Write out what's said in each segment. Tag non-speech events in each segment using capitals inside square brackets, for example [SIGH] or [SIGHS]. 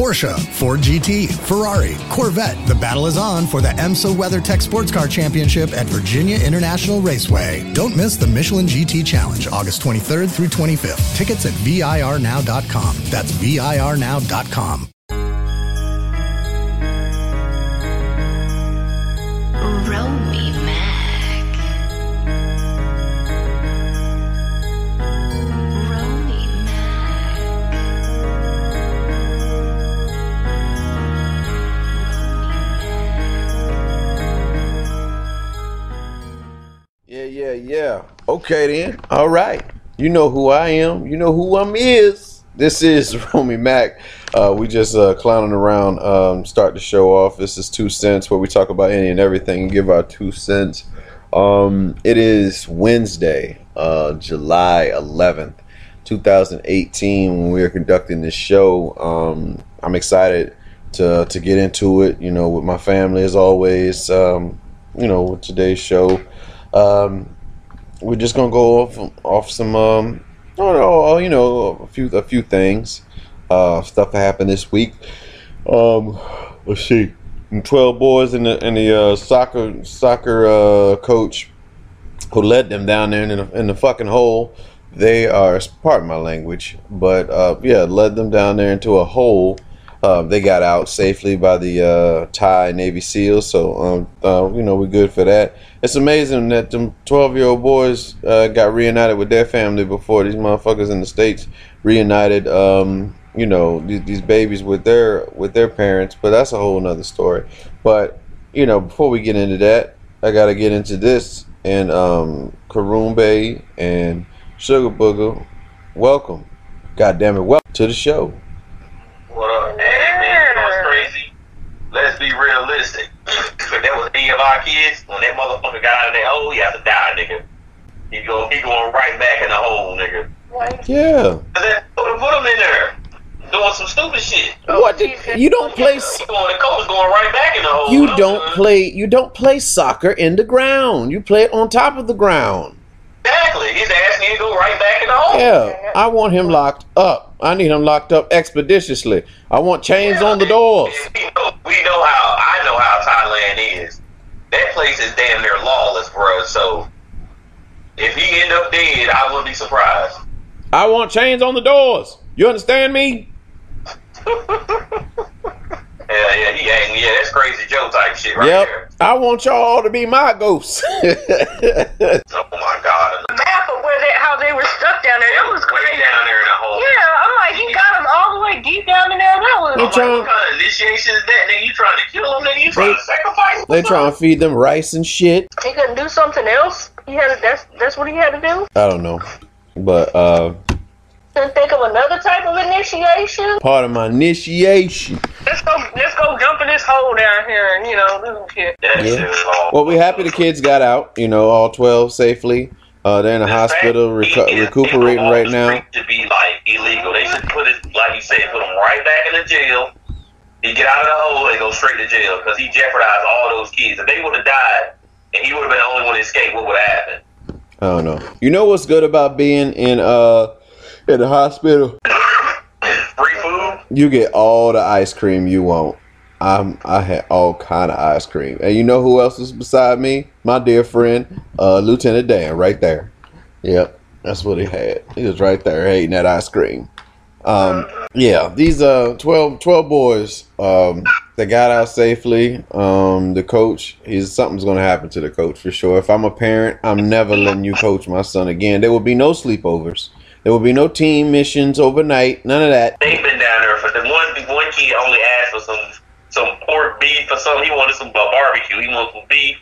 Porsche, Ford GT, Ferrari, Corvette. The battle is on for the IMSA WeatherTech Sports Car Championship at Virginia International Raceway. Don't miss the Michelin GT Challenge, August 23rd through 25th. Tickets at VIRnow.com. That's VIRnow.com. Yeah, yeah. Okay then. All right. You know who I am. You know who I'm is. This is [LAUGHS] Romy Mac. Uh, we just uh, clowning around. Um, start the show off. This is two cents where we talk about any and everything and give our two cents. Um, it is Wednesday, uh, July 11th, 2018. When we are conducting this show, um, I'm excited to to get into it. You know, with my family as always. Um, you know, with today's show. Um, we're just gonna go off off some um, I don't you know, a few a few things, uh, stuff that happened this week. Um, let's see, twelve boys and the and the uh, soccer soccer uh, coach who led them down there in the, in the fucking hole. They are, pardon my language, but uh, yeah, led them down there into a hole. Uh, they got out safely by the uh, Thai Navy SEALs, so um, uh, you know we're good for that. It's amazing that them twelve-year-old boys uh, got reunited with their family before these motherfuckers in the states reunited. Um, you know these, these babies with their with their parents, but that's a whole nother story. But you know before we get into that, I got to get into this and um, Karumbe and Sugar Booger. Welcome, God damn it, welcome to the show. What up? Uh, hey, man, you know what's crazy? Let's be realistic. [CLEARS THROAT] if that was any of our kids, when that motherfucker got out of that hole, he has to die, nigga. He go, he going right back in the hole, nigga. Yeah. And then put him, put him in there, doing some stupid shit. Oh, what? did- You don't play. going, the coach going right back in the hole. You don't play. You don't play soccer in the ground. You play it on top of the ground. Exactly. He's asking need to go right back in the hole. Yeah, I want him locked up. I need him locked up expeditiously. I want chains on the doors. We know, we know how I know how Thailand is. That place is damn near lawless, bro. So if he end up dead, I wouldn't be surprised. I want chains on the doors. You understand me? [LAUGHS] Yeah, yeah, he ain't. Yeah, that's crazy Joe type shit right yep. there. I want y'all to be my ghosts. [LAUGHS] Oh my god, map of where they, how they were stuck down there. It was way down there in the hole. Yeah, I'm like, you got them all the way deep down in there. That was. They I'm like, trying- what kind of initiation is that? Nigga, you trying to kill him? Nigga, you trying They- to sacrifice him? they trying to feed them rice and shit. He couldn't do something else. He had. To, that's that's what he had to do. I don't know, but uh, Couldn't think of another type of initiation. part of my initiation. Let's go. Let's go jump in this hole down here and you know do some shit. That Yeah. shit was all. Well, we happy the kids got out. You know, all twelve safely. Uh, they're in the hospital recu- is- recuperating right the now. To be like illegal, they should put it like you said, put them right back in the jail. He get out of the hole and go straight to jail because he jeopardized all those kids. If they would have died and he would have been the only one to escape, what would have happened? I don't know. You know what's good about being in uh in the hospital? Free food. You get all the ice cream you want. I'm I had all kind of ice cream, and you know who else was beside me? My dear friend, uh, Lieutenant Dan, right there. Yep, that's what he had. He was right there eating that ice cream. Um, yeah, these uh 12, 12 boys, um, they got out safely. Um, the coach, he's something's gonna happen to the coach for sure. If I'm a parent, I'm never letting you coach my son again. There will be no sleepovers. There will be no team missions overnight. None of that. They've been down there for the one. One kid only asked for some some pork beef or something. He wanted some uh, barbecue. He wanted some beef.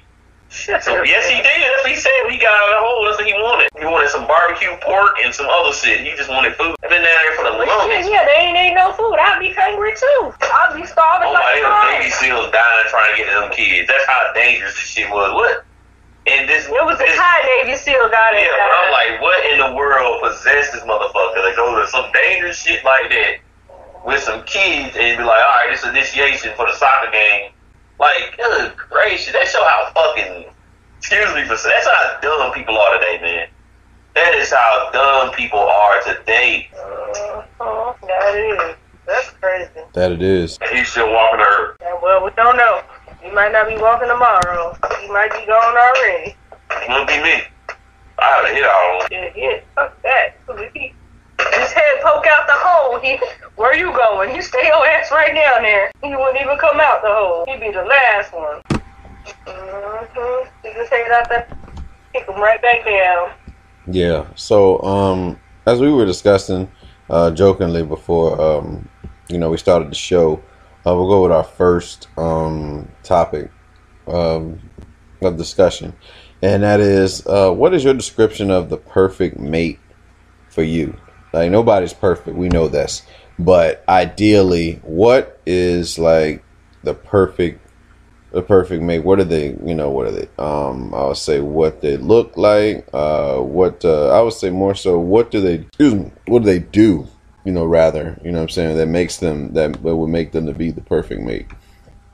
So yes, he did. That's what he said. When he got out of the hole, that's what he wanted. He wanted some barbecue pork and some other shit. He just wanted food. I've been down there for the But shit, longest. yeah, they ain't ain't no food. I'd be hungry too. I'd be starving Oh like my, a them Navy dog. SEALs dying trying to get to them kids. That's how dangerous this shit was. What? And this It was a this, Thai Navy SEAL got it. Yeah, but I'm like, what in the world possessed this motherfucker to go to some dangerous shit like that with some kids and be like, all right, this initiation for the soccer game. Like, good gracious, that show how fucking, excuse me for saying, that's how dumb people are today, man. That is how dumb people are today. Uh, that is. That's crazy. That it is. And he's still walking her. Yeah, well, we don't know. He might not be walking tomorrow. He might be gone already. It wouldn't be me. I had a hit out on him. Yeah, yeah, fuck that. His head poke out the hole. He, where you going? You stay your ass right down there. He wouldn't even come out the hole. He'd be the last one. Mm-hmm. Stick his head out there, kick him right back down. Yeah. So, um, as we were discussing, uh, jokingly before, um, you know, we started the show, uh, we'll go with our first um, topic um, of discussion, and that is, uh, what is your description of the perfect mate for you? Like nobody's perfect, we know this, but ideally, what is like the perfect the perfect mate what are they you know what are they um i would say what they look like uh what uh i would say more so what do they excuse me what do they do you know rather you know what i'm saying that makes them that would make them to be the perfect mate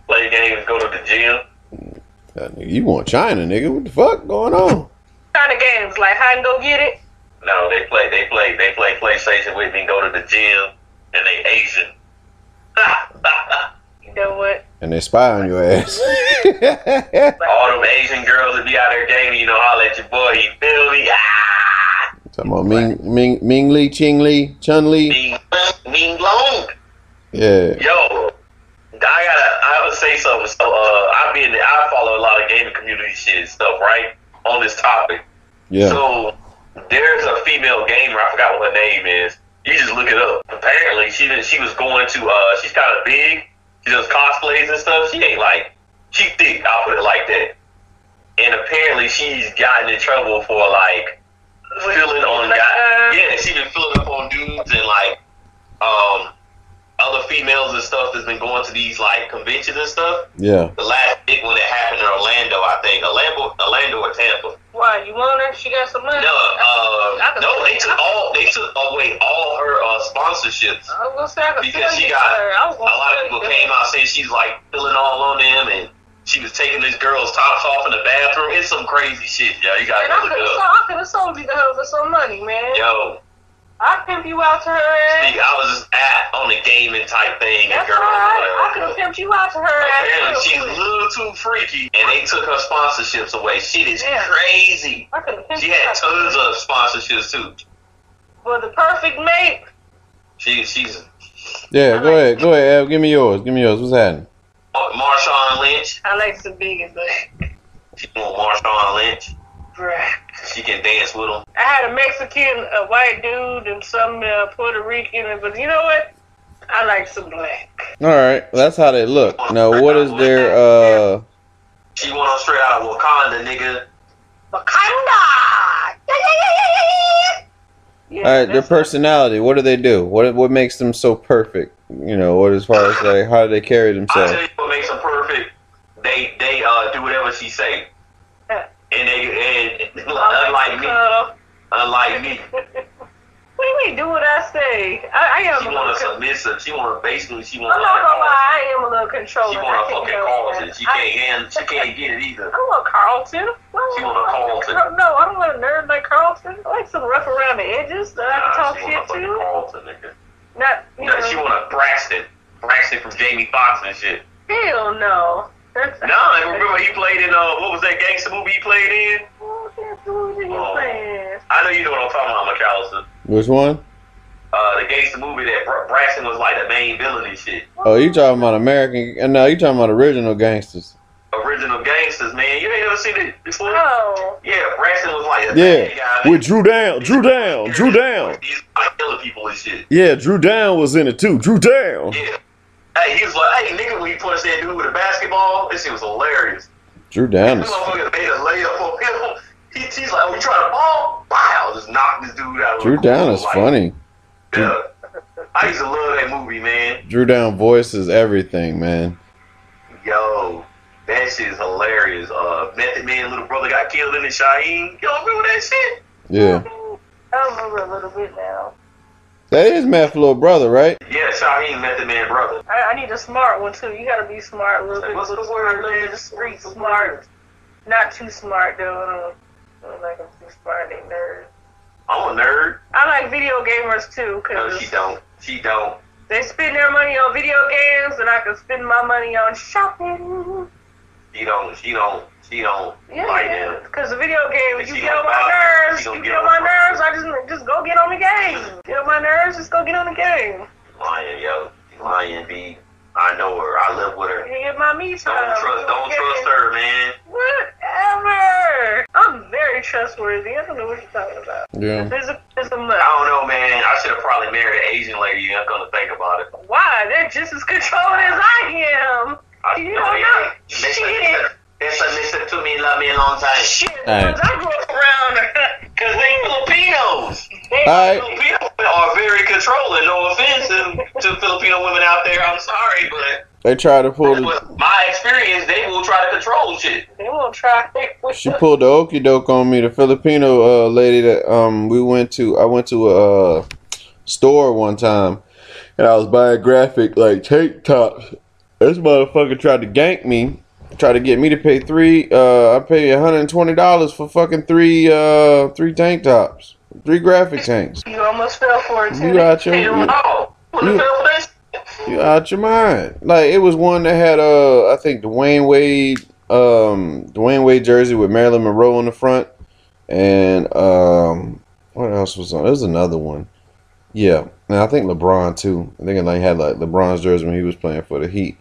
Play games, go to the gym. Uh, you want china nigga what the fuck going on China games like hide and go get it. No, they play, they play, they play PlayStation with me, go to the gym, and they Asian. You know what? and they spy on your ass [LAUGHS] All them Asian girls that be out there gaming, you know, holla at your boy, you feel me? Ah! talking about ming ming ming lee ching lee chun lee Ming, Ming Long. yeah Yo, I gotta, I would say something. So, uh, I be in the, I follow a lot of gaming community shit and stuff, right? On this topic. yeah So there's a female gamer. I forgot what her name is. You just look it up. Apparently, she she was going to. Uh, she's kind of big. She does cosplays and stuff. She ain't like she thick. I'll put it like that. And apparently, she's gotten in trouble for like filling on guys. Yeah, she been filling up on dudes and like um other females and stuff that's been going to these like conventions and stuff. yeah The last big one that happened in Orlando, I think. Orlando, Orlando or Tampa. Why you want her? She got some money. No, uh, no, they took all they took away all her uh, sponsorships I was gonna say I could because she got sir. I was a gonna lot of people came out saying she's like filling all on them and she was taking this girl's tops off in the bathroom. It's some crazy shit, yo. You gotta And I go could look have it sold, up. I could have sold you the hell for some money, man. Yo, I pimp you out to her ass. see, I was just at on the gaming type thing and That's girls. alright. I could have pimped you out to her ass. Apparently, she's a little too freaky, and they took her sponsorships away. Shit is Yeah. crazy. I could have She you had out tons of sponsorships too. For the perfect mate. She, she's yeah go ahead go ahead Ev, give me yours give me yours what's happening Marshawn Lynch. I like some big and black. She want Marshawn Lynch. Bruh. She can dance with them. I had a Mexican, a white dude, and some uh, Puerto Rican, but you know what? I like some black. all right that's how they look now what is their uh She want them straight out of Wakanda, nigga. Wakanda! Yeah, yeah, yeah, yeah, yeah, yeah. Yeah, All right, their personality. What do they do? What what makes them so perfect? You know, what as far as like how do they carry I themselves? tell you what makes them perfect. They they uh do whatever she say, Yeah. And they and [LAUGHS] oh, I unlike me, cuddle. unlike me, What do you mean? Do what I say. I, I am she want. Con- submissive. She want to basically she wanna I'm not gonna lie. I am a little controlling. She want a fucking Carlton. that. She I- can't hand. She can't get it either. I want Carlton. She want a Carlton. No, no, I don't want a nerd like Carlton. I like some rough around the edges that I can Nah, talk shit to. Carlton, nigga. Not, you No, know. she want a Braxton. Braxton from Jamie Foxx and shit. Hell no. [LAUGHS] That's No, I remember he played in uh what was that gangster movie he played in? Oh, that's what you Oh. saying. I know you know what I'm talking about, McAllister. Which one? Uh, the gangster movie that Bra- Braxton was like the main villain and shit. Oh, you talking about American? uh, No, you talking about original gangsters. Original gangsters, man. You ain't ever seen it before? Oh. Yeah, Braxton was like the Yeah, bad guy. with Drew Down, Drew Down, Drew Down. He's killing people and shit. Yeah, Drew Down was in it too. Drew Down. Yeah. Hey, he was like, hey, nigga, when he punched that dude with a basketball, this shit was hilarious. Drew Down This motherfucker made a layup for him. He, he's like, oh, you trying to ball? Wow, just knocked this dude out. Drew Down is Like, funny. Yeah. [LAUGHS] I used to love that movie, man. Drew Down voices everything, man. Yo, that shit is hilarious. Uh, Method Man, little brother got killed in the Shaheen. You don't remember that shit? Yeah, I remember a little bit now. That is Matt's little brother, right? Yeah, Shaheen, Method Man brother. I, I need a smart one too. You gotta be smart a little bit. What's the word, smart, little man? street smart. Not too smart though. I don't, I don't like them too smart. They nerds. I'm a nerd. I like video gamers too, No, cause she don't. She don't. They spend their money on video games, and I can spend my money on shopping. She don't. She don't. She don't Yeah, like them. because the video games, She you get on my buy- nerves. she gonna You get get on on my my nerves. I just just go get on the game. Get on my nerves. Just go get on the game. Lying, yo. Lying, B. I know her. I live with her. You get my me time. Don't trust. Don't Okay. trust her, man. Whatever. I'm very trustworthy. I don't know what you're talking about. Yeah. There's a, there's a I don't know, man. I should have probably married an Asian lady. I'm gonna think about it. Why? They're just as controlling as I am. I You don't know. Listen, Shit. listen, listen, listen to me. Love me a long time. Shit, Alright. once I grew up around. [LAUGHS] Cause they Filipinos. They, Alright. Filipino are very controlling. No offense to, to Filipino women out there. I'm sorry, but They try to pull the. my experience, they will try to control shit. they won't try. She pulled the okey doke on me. The Filipino uh, lady that um we went to. I went to a uh, store one time, and I was buying graphic like tank tops. This motherfucker tried to gank me. Tried to get me to pay three. Uh, I paid one hundred and twenty dollars for fucking three uh three tank tops, three graphic tanks. You almost fell for it too. You out your you, You- the hell for this? you out your mind. Like it was one that had uh I think Dwyane Wade um Dwyane Wade jersey with Marilyn Monroe on the front, and um what else was on? There was another one. Yeah, and I think LeBron too. I think it like had like LeBron's jersey when he was playing for the Heat.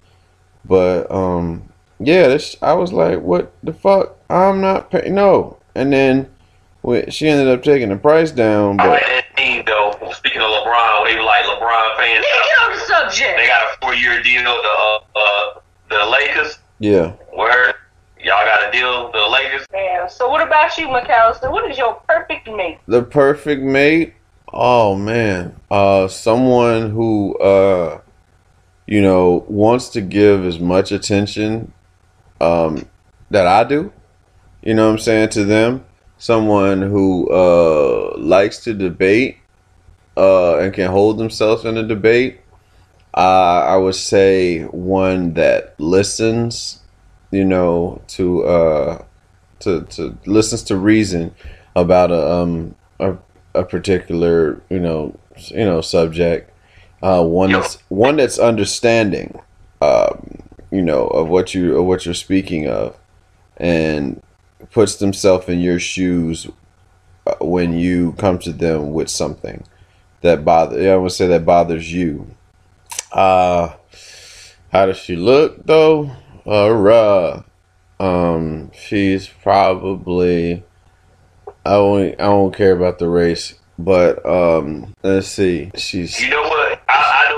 But um yeah, this, I was like, what the fuck? I'm not paying no. And then well, she ended up taking the price down, I but like that team though. Speaking of LeBron, they like LeBron fans. Yeah, get on the subject. They got a four-year deal. The uh, uh, the Lakers. yeah. Where y'all got a deal? The Lakers. Yeah. So what about you, McAllister? What is your perfect mate? The perfect mate. Oh man, uh, someone who uh, you know wants to give as much attention um, that I do. You know what I'm saying to them. Someone who uh, likes to debate uh, and can hold themselves in a debate. Uh, I would say one that listens. You know to uh, to to listens to reason about a um a, a particular you know you know subject uh one Yep. that's one that's understanding um you know of what you of what you're speaking of and puts themselves in your shoes uh, when you come to them with something that bother yeah, I would say that bothers you uh how does she look though uh, uh um, she's probably. I don't. I don't care about the race, but um, let's see. She's You know what?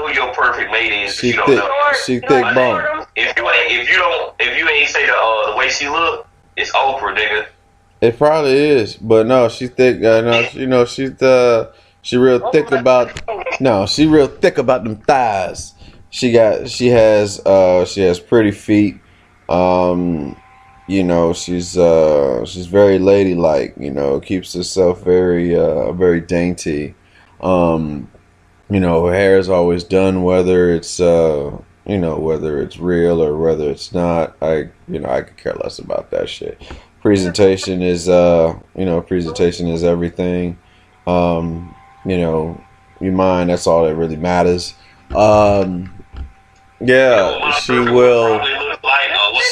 Who your perfect mate is. she you don't thick. know. She thick bone. If you ain't, if you don't, if you ain't say the uh, the way she look, it's Oprah, nigga. It probably is, but no, she thick. Uh, no, she- you know, she's the. She real thick about. No, she real thick about them thighs. She got. She has. Uh, she has pretty feet. Um, you know, she's uh, she's very ladylike. You know, keeps herself very uh, very dainty. Um, you know, her hair is always done, whether it's uh, you know, whether it's real or whether it's not. I, you know, I could care less about that shit. Presentation is, uh, you know, presentation is everything. Um, you know, you mind. That's all that really matters. Um, yeah, she will.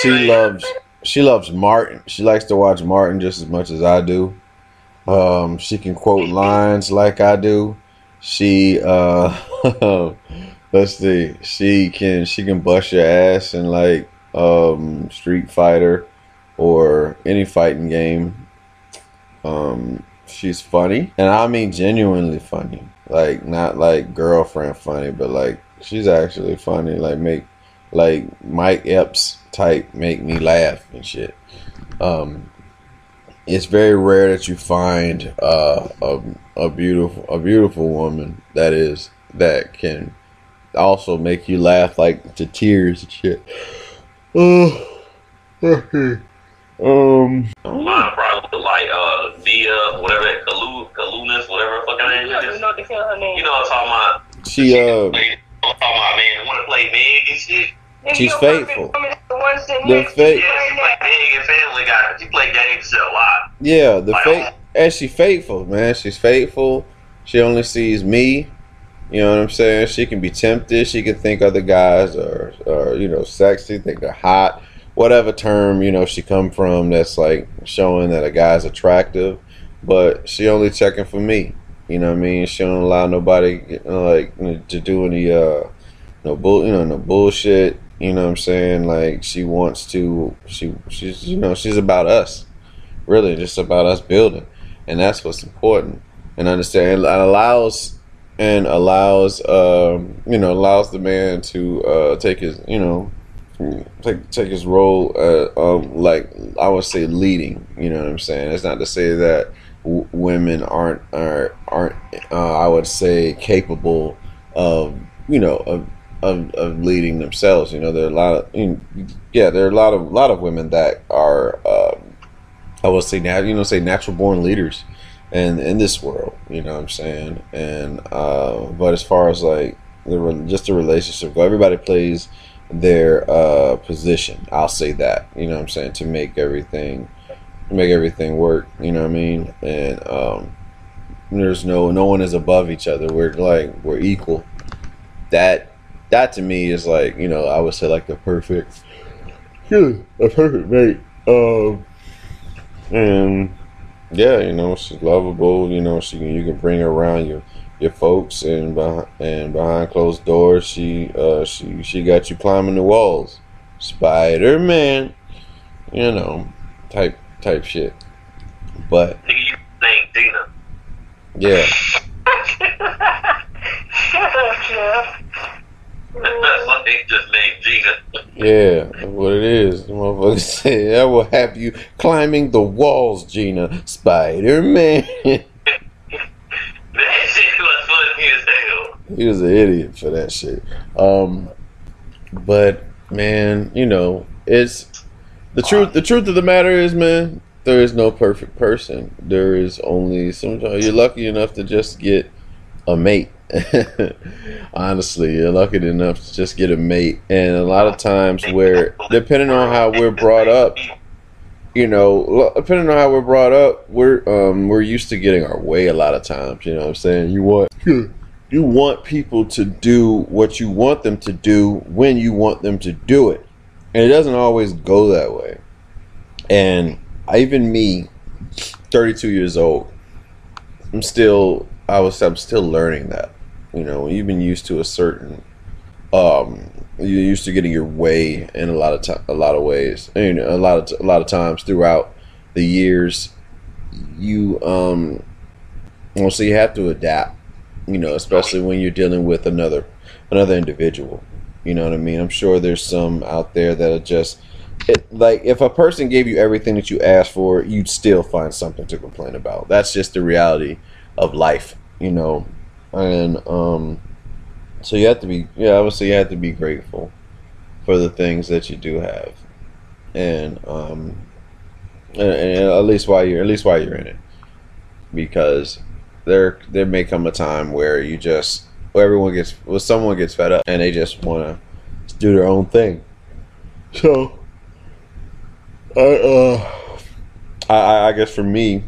She loves. She loves Martin. She likes to watch Martin just as much as I do. Um, she can quote lines like I do. She uh [LAUGHS] let's see. She can she can bust your ass in like um Street Fighter or any fighting game. Um she's funny. And I mean genuinely funny. Like not like girlfriend funny, but like she's actually funny. Like make like Mike Epps type make me laugh and shit. Um it's very rare that you find uh, a a beautiful a beautiful woman that is that can also make you laugh like to tears and shit. [SIGHS] Okay. Um, Mine probably look like uh Nia, whatever Kalu Kalunas, whatever fucking name You don't even is. know what the hell her name. You know what I'm talking about? she uh, I'm talking about man, want to play Meg and shit. Nigga, she's faithful. The one sitting The next to you fa- Yeah, she play Meg and Family Guy, but she play games a lot. yeah, the Like, fate and she faithful, man. She's faithful. She only sees me. You know what I'm saying? She can be tempted. She can think other guys are, are you know, sexy, think they're hot, whatever term you know she come from. That's like showing that a guy's attractive, but she only checking for me. You know what I mean? She don't allow nobody you know, like to do any uh no bull, you know, no bullshit. You know what I'm saying? Like she wants to. She she's you know she's about us, really, just about us building, and that's what's important. And understand it allows and allows um, you know allows the man to uh, take his you know take take his role uh, um, like I would say leading. You know what I'm saying? It's not to say that w- women aren't are, aren't uh, I would say capable of you know of, of of leading themselves. You know, there are a lot of you know, yeah, there are a lot of lot of women that are um, I would say now you know say natural born leaders and in this world, you know what I'm saying? And uh, but as far as like the just the relationship everybody plays their uh, position. I'll say that, you know what I'm saying, to make everything make everything work, you know what I mean? And um, there's no no one is above each other. We're like we're equal. That that to me is like, you know, I would say like the perfect yeah, a perfect mate. Um and yeah, you know, she's lovable. You know, she you can bring her around your your folks, and behind, and behind closed doors, she uh she she got you climbing the walls, Spider Man, you know, type type shit. But Nigga, you named Dina. yeah, [LAUGHS] Shut up, Jeff. [LAUGHS] Some nigga just named Gina. yeah, that's what it is. The motherfucker [LAUGHS] said that will have you climbing the walls, Gina, Spider Man. [LAUGHS] That shit was funny as hell. he was an idiot for that shit. Um, but man, you know, it's the truth. The truth of the matter is, man, there is no perfect person. There is only sometimes you're lucky enough to just get a mate. [LAUGHS] Honestly, you're lucky enough to just get a mate, and a lot of times where depending on how we're brought up, you know, depending on how we're brought up, we're um we're used to getting our way a lot of times. You know what I'm saying? You want you want people to do what you want them to do when you want them to do it, and it doesn't always go that way. And even me, 32 years old, I'm still I was I'm still learning that. You know, you've been used to a certain um you're used to getting your way in a lot of time, a lot of ways, and a lot of a lot of times throughout the years, you um, well, so you have to adapt. You know, especially when you're dealing with another another individual. You know what I mean? I'm sure there's some out there that are just it, like if a person gave you everything that you asked for, you'd still find something to complain about. That's just the reality of life, you know. And um so you have to be yeah, I would say you have to be grateful for the things that you do have. And um and, and at least while you're at least while you're in it. Because there there may come a time where you just where everyone gets well someone gets fed up and they just wanna do their own thing. So I uh I- I guess for me,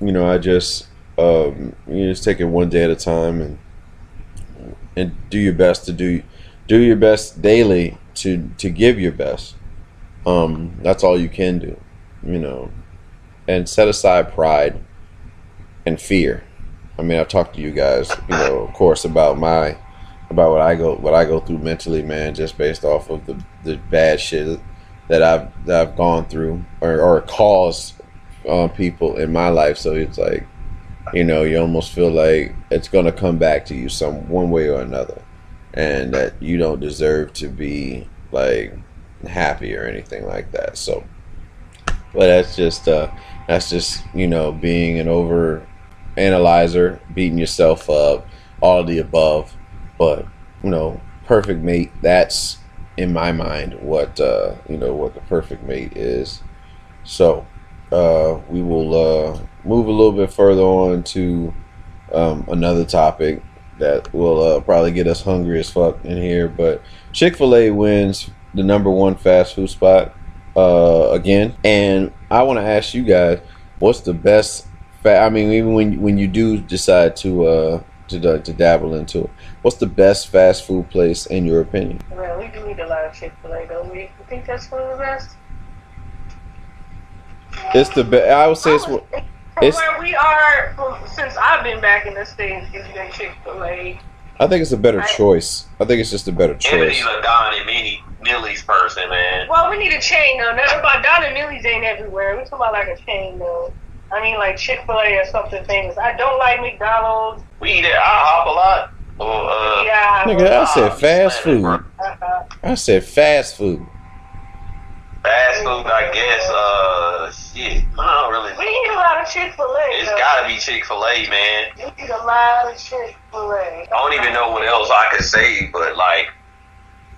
you know, I just um you just take it one day at a time and and do your best to do do your best daily to to give your best. Um that's all you can do, you know. And set aside pride and fear. I mean, I've talked to you guys, you know, of course about my about what I go what I go through mentally, man, just based off of the the bad shit that I've that I've gone through or, or caused uh, people in my life. So it's like, you know, you almost feel like it's gonna come back to you some one way or another, and that you don't deserve to be like happy or anything like that. So, but that's just uh, that's just you know being an over analyzer, beating yourself up, all the above. But you know, perfect mate. That's in my mind what uh, you know what the perfect mate is. So uh, we will uh, move a little bit further on to um, another topic that will uh, probably get us hungry as fuck in here. But Chick Fil A wins the number one fast food spot uh, again, and I want to ask you guys, what's the best? Fa- I mean, even when when you do decide to uh, to to, dabble into it. What's the best fast food place in your opinion? Well, we do eat a lot of Chick Fil A, don't we? You think that's one of the best? It's the best. I would say it's what. From it's- where we are, from, since I've been back in the states, it's been Chick Fil A. I think it's a better I- choice. I think it's just a better Emily's choice. a Don and Minnie Millie's person, man. Well, we need a chain though. Not about Don and Millie's ain't everywhere. We talking about like a chain though. I mean, like Chick Fil A or something famous. I don't like McDonald's. We eat at IHOP a lot. Or, uh, Yeah. Nigga, I said uh, fast food. Uh-huh. I said fast food. Fast food, I guess. Uh, shit. I don't really. We eat a lot of Chick Fil A. It's gotta be Chick Fil A, man. We eat a lot of Chick Fil A. I don't even know what else I could say, but like,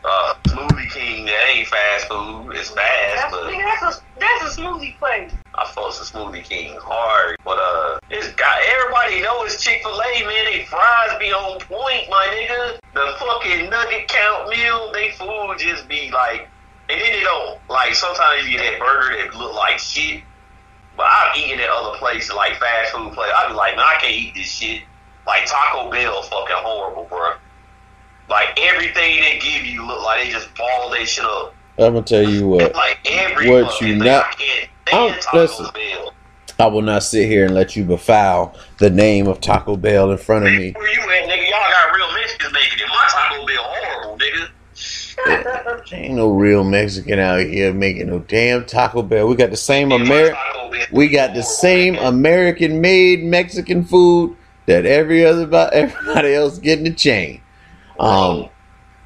uh, Smoothie King, that ain't fast food. It's fast, That's, but that's a that's a smoothie place. I fucks with Smoothie King hard. But uh, it's got everybody know it's Chick Fil A, man. They fries be on point, my nigga. The fucking nugget count meal, they food just be like, and then they don't like. Sometimes you get that burger that look like shit. But I've eaten at other places like fast food places. I be like, man, I can't eat this shit. Like Taco Bell, fucking horrible, bro. Like everything they give you look like they just ball that shit up. I'm gonna tell you what. Like every What you not- I can't I'm- stand listen. Bell. I will not sit here and let you befoul the name of Taco Bell in front of me. Where you at, nigga? Y'all got real Mexicans making it. My Taco Bell horrible, nigga. Ain't no real Mexican out here making no damn Taco Bell. We got the same My Ameri- Taco Bell We got the same. American-made Mexican food that every other [LAUGHS] everybody else getting the chain. Um,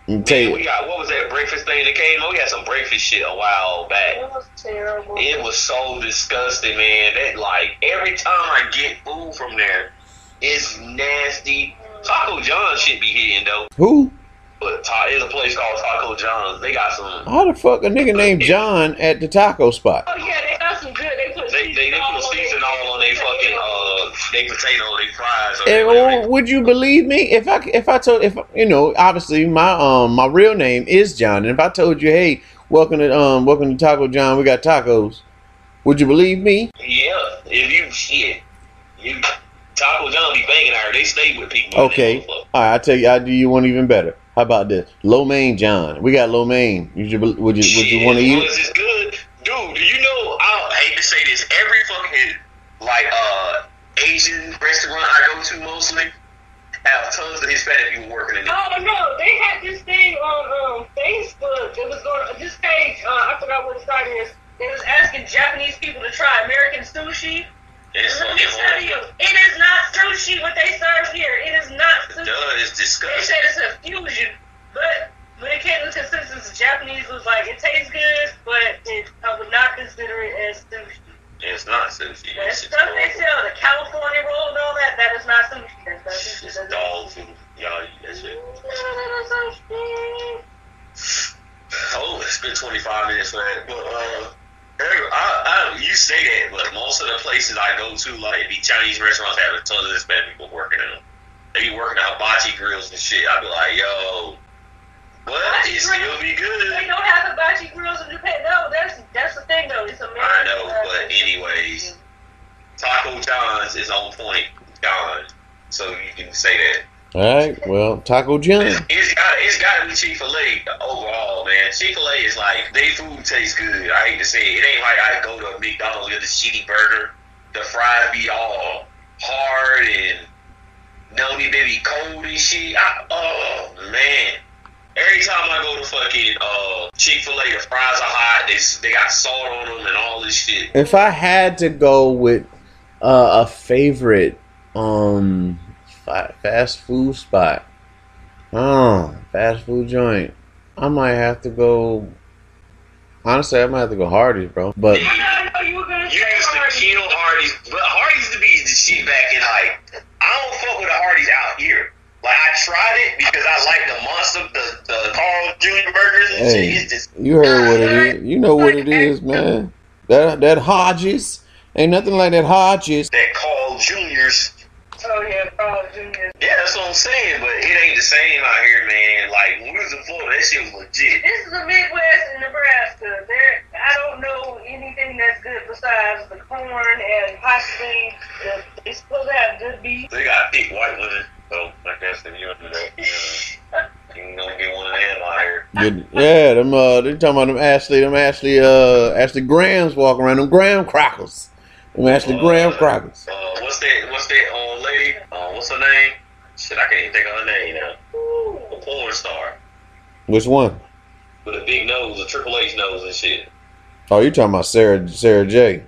tell Man, you, we got what was that breakfast thing that came? on? We had some breakfast shit a while back. It was terrible. It was so disgusting, man. That like every time I get food from there, it's nasty. Taco John should be hitting though, who? But ta- there's a place called Taco John's. They got some. How the fuck a nigga named John at the taco spot? Oh yeah, they got some good. They put They they, they put season all on their fucking uh they potato, they fries. or And, whatever. oh, would you believe me if I if I told if you know obviously my um my real name is John and if I told you hey welcome to um welcome to Taco John we got tacos would you believe me? Yeah, if you shit, you Taco John be banging out. They stay with people. Okay, all right. I tell you, I do you one even better. How about this? Lo mein John. We got lo mein. You would you would you want to eat it? It's good, dude. Do you know? I hate to say this. Every fucking like uh Asian restaurant I go to mostly have tons of Hispanic people working in it. Oh no, they had this thing on um, Facebook. It was going this page. Uh, I forgot what the site is. They was asking Japanese people to try American sushi. It's Let me tell you, it is not sushi what they serve here. It is not sushi. Duh, it's They said it's a fusion, but when it came to consistency, Japanese was like it tastes good, but it, I would not consider it as sushi. It's not sushi. That It's just stuff they sell, the California roll and all that, that is not sushi. That's not It's sushi. That's dog food. Y'all eat that shit. not sushi. Oh, it's been 25 minutes man. But, uh, I, I, you say that, but most of the places I go to, like the Chinese restaurants, have a ton of Hispanic people working in them. They be working out hibachi grills and shit. I'd be like, yo, but it still be good. They don't have hibachi grills in Japan. No, that's that's the thing though. It's American. I know, but anyways, Taco John's is on point, John. So you can say that. All right. Well, Taco John. It's, it's got it's got to be Chick Fil A overall, man. Chick Fil A is like they food tastes good. I hate to say it, it ain't like I go to a McDonald's get a shitty burger. The fries be all hard and noni they be cold and shit. I, oh man. Every time I go to fucking uh, Chick Fil A, the fries are hot. They they got salt on them and all this shit. If I had to go with uh, a favorite um fa- fast food spot, oh, fast food joint, I might have to go. Honestly, I might have to go Hardee's, bro. But I know you were gonna You say used to kill Hardee's, but Hardee's used to be the shit back in like I don't fuck with the Hardee's out here. Like I tried it because I like the monster, the the Carl Jr. burgers and Hey. shit. It's just you heard what it is. You know what it is, man. That that Hodges ain't nothing like that Hodges. that Carl Jr.'s. Oh yeah, Carl's Jr. Yeah, that's what I'm saying, but it ain't the same out here, man. Like when we was in Florida, that shit was legit. This is the Midwest in Nebraska. There, I don't know anything that's good besides the corn and possibly the, they supposed to have good beef. They got thick white women, so I guess if you do that, you can know, get one of them out here. Good. Yeah, them. Uh, they talking about them Ashley, them Ashley, uh, Ashley Grahams walking around them Graham crackers, them Ashley uh, Graham crackers. Uh, Shit, I can't even think of her name now. A porn star Which one? with a big nose, a Triple H nose and shit. Oh, you talking about Sarah Sarah J?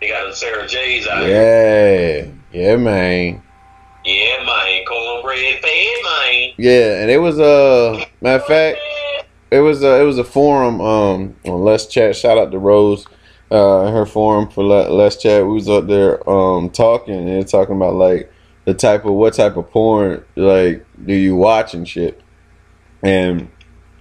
They got Sarah J's out here. Yeah, yeah, man. Yeah, man. Cornbread fan, man. Yeah, and it was uh, matter of fact, it was uh, it was a forum um on Let's Chat. Shout out to Rose, uh, her forum for Let, Let's Chat. We was up there um talking and talking about like the type of what type of porn like do you watch and shit. And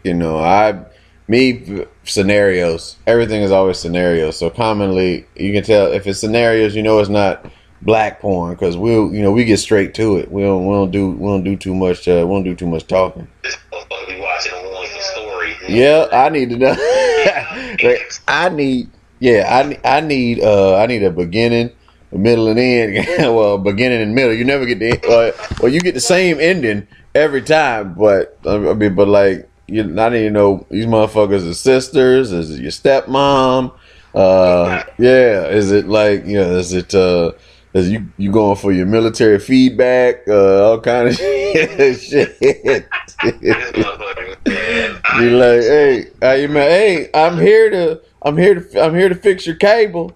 you know, I me scenarios. Everything is always scenarios. So commonly, you can tell if it's scenarios, you know it's not black porn because we'll you know we get straight to it. We don't we don't do we don't do too much. Uh, we don't do too much talking. This motherfucker be watching a one for story. Yeah, I need to know. [LAUGHS] Like, I need, yeah, I I need, uh, I need a beginning, a middle, and end. [LAUGHS] well, beginning and middle. You never get the, uh, well, you get the same ending every time, but I mean, but like, you, I need to know these motherfuckers are sisters. Is it your stepmom? Uh, yeah. Is it like, you know, is it, uh, is you you going for your military feedback? Uh, all kind of [LAUGHS] shit. [LAUGHS] Be like, hey, how you man? Hey, I'm here to, I'm here to, I'm here to fix your cable.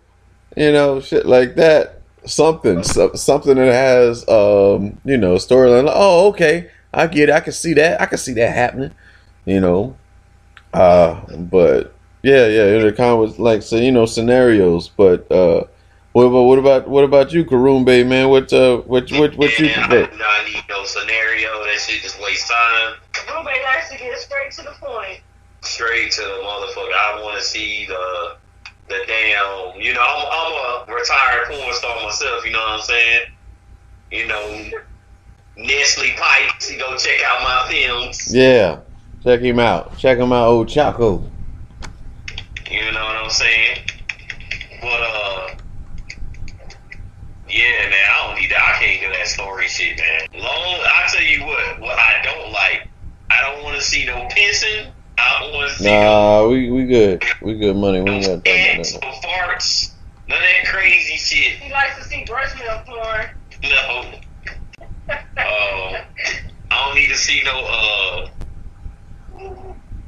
You know, shit like that. Something, so, something that has, um, you know, storyline. Like, oh, okay, I get it. I can see that. I can see that happening. You know, uh, but yeah, yeah, it kind of was like, so you know, scenarios. But uh, what about what about what about you, Karumbe, man? What uh, what what what you Man, I prefer? do not need no scenario. That shit just waste time. Ruben actually get straight to the point. Straight to the motherfucker. I want to see the the damn. You know, I'm, I'm a retired porn star myself. You know what I'm saying? You know, Nestle Pipes. You go check out my films. Yeah, check him out. Check him out, old Chaco. You know what I'm saying? But uh, yeah, man, I don't need that. I can't do that story shit, man. Long, I tell you what, what I don't like, I don't want to see no pissing. I don't want to see no Nah, we we good. We good money. We ain't got to talk no farts, none of that crazy shit. He likes to see breast milk porn. No. [LAUGHS] Uh, I don't need to see no uh.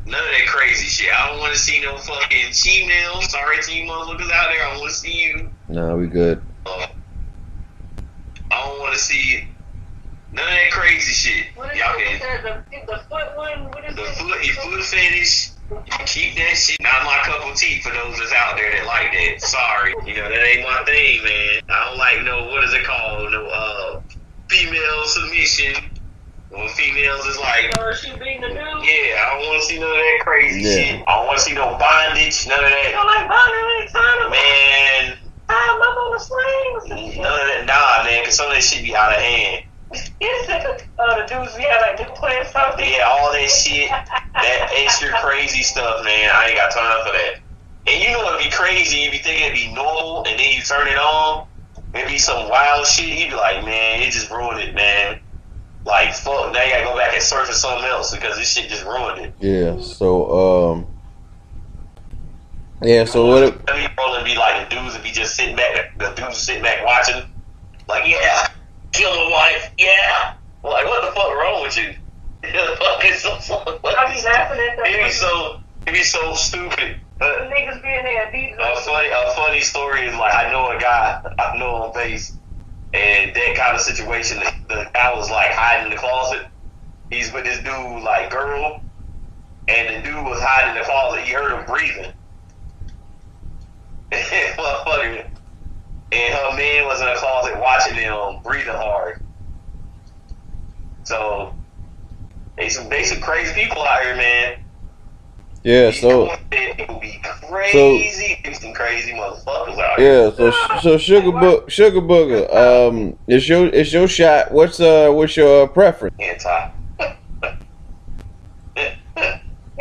None of that crazy shit. I don't want to see no fucking female. Sorry to you motherfuckers out there. I want to see you. that. Nah, we good. Uh, I don't want to see none of that crazy shit. What is Y'all it? can The, the foot one? What is the it? foot, your foot fetish. Keep that shit. Not my cup of tea for those that's out there that like that. Sorry, you know that ain't my thing, man. I don't like no what is it called? No uh, female submission. When females is like Or she being the dude? Yeah, I don't want to see none of that crazy Yeah. shit. I don't want to see no bondage, none of You that. don't like bondage time? Man, I'm up on the swings. none of that. Nah, man, because some of that shit be out of hand. Oh, the dudes we had like new plans something. Yeah, all that shit, that extra crazy stuff, man. I ain't got time for that. And you know it'd be crazy? If you be thinking it'd be normal, and then you turn it on, it be some wild shit. You be like, man, it just ruined it, man. Like, fuck, now you gotta go back and search for something else because this shit just ruined it. Yeah. So um. Yeah. So what? It, Let me roll and be like the dudes would be just sitting back, the dudes sitting back watching, like, yeah, kill my wife, yeah. Like, what the fuck wrong with you? [LAUGHS] the fuck is so, so I be laughing at It be so, it be so stupid. Uh, niggas being there beating a funny, a funny story is like I know a guy I know on face, and that kind of situation. The, the guy was like hiding in the closet. He's with this dude like girl, and the dude was hiding in the closet. He heard him breathing. [LAUGHS] Motherfucker. And her man was in the closet watching them breathing hard. So they some they some crazy people out here, man. yeah. So people be crazy. They some crazy motherfuckers out here. yeah. So so sugar book sugar booger. Um, it's your it's your shot. What's uh what's your preference? Anti.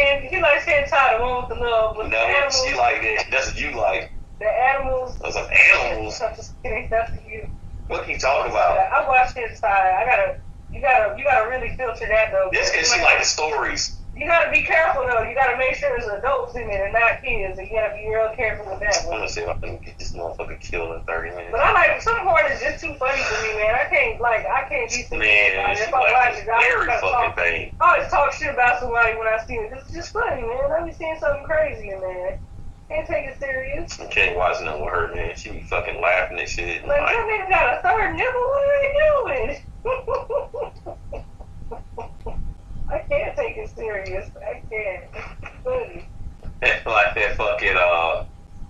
And he likes getting tired of one with the love, but the No, animals, she like that. That's what you like. The animals. Those are animals. I'm just kidding. That's you. What you talking about? I watched his side. I gotta, you gotta, you gotta really filter that though. This cause she like the stories. You gotta be careful though. You gotta make sure there's adults in it and not kids. And you gotta be real careful with that I'm gonna see if I can get this motherfucker killed in 30 minutes. But I like some porn is just too funny for me, man. I can't like I can't be serious Man. If I watch it, I fucking talk, thing. I always talk shit about somebody when I see it. It's just funny, man. I be seeing something crazy in there. Can't take it serious. I can't watch nothing with her, man. She be fucking laughing and shit. And Like, like, that nigga got a third nipple. What are they doing? [LAUGHS] I can't take it serious. I can't. It's like that fucking uh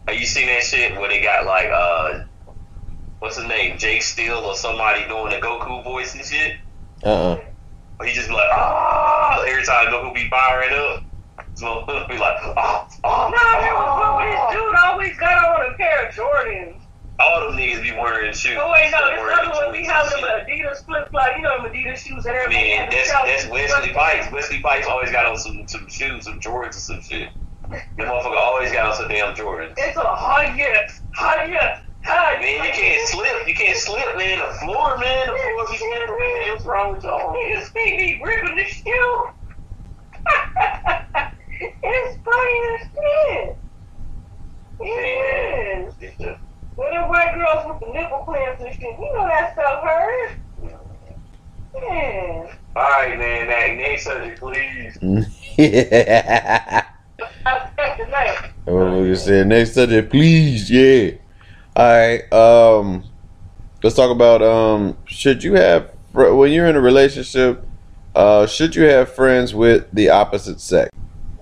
have you seen that shit where they got like uh what's his name Jake Steele or somebody doing the Goku voice and shit Uh uh or he just be like ah every time Goku be firing up so [LAUGHS] be like ah ah, ah No, it was what this dude always got on a pair of Jordans. all them niggas be wearing shoes Oh wait, no, this other one we have them. Adidas flip flop. You know them Adidas shoes and everything. Man, that's that's Wesley Snipes. Wesley Snipes always got on some some shoes, some Jordans or some shit. The motherfucker always got on some damn Jordans. It's a hot yes, hot Man, you can't slip. You can't slip, man. The floor, man. The floor be slippery, man. What's wrong with y'all? Niggas be ripping the shoe. [LAUGHS] it's funny as shit. It is. When the white girls with the nipple clamps and shit, you know that stuff hurt. Yeah. Alright, man. That next subject, please. yeah. I spent the night. What you said next subject, please. Yeah. All right. Um, let's talk about um. Should you have when you're in a relationship? Uh, should you have friends with the opposite sex?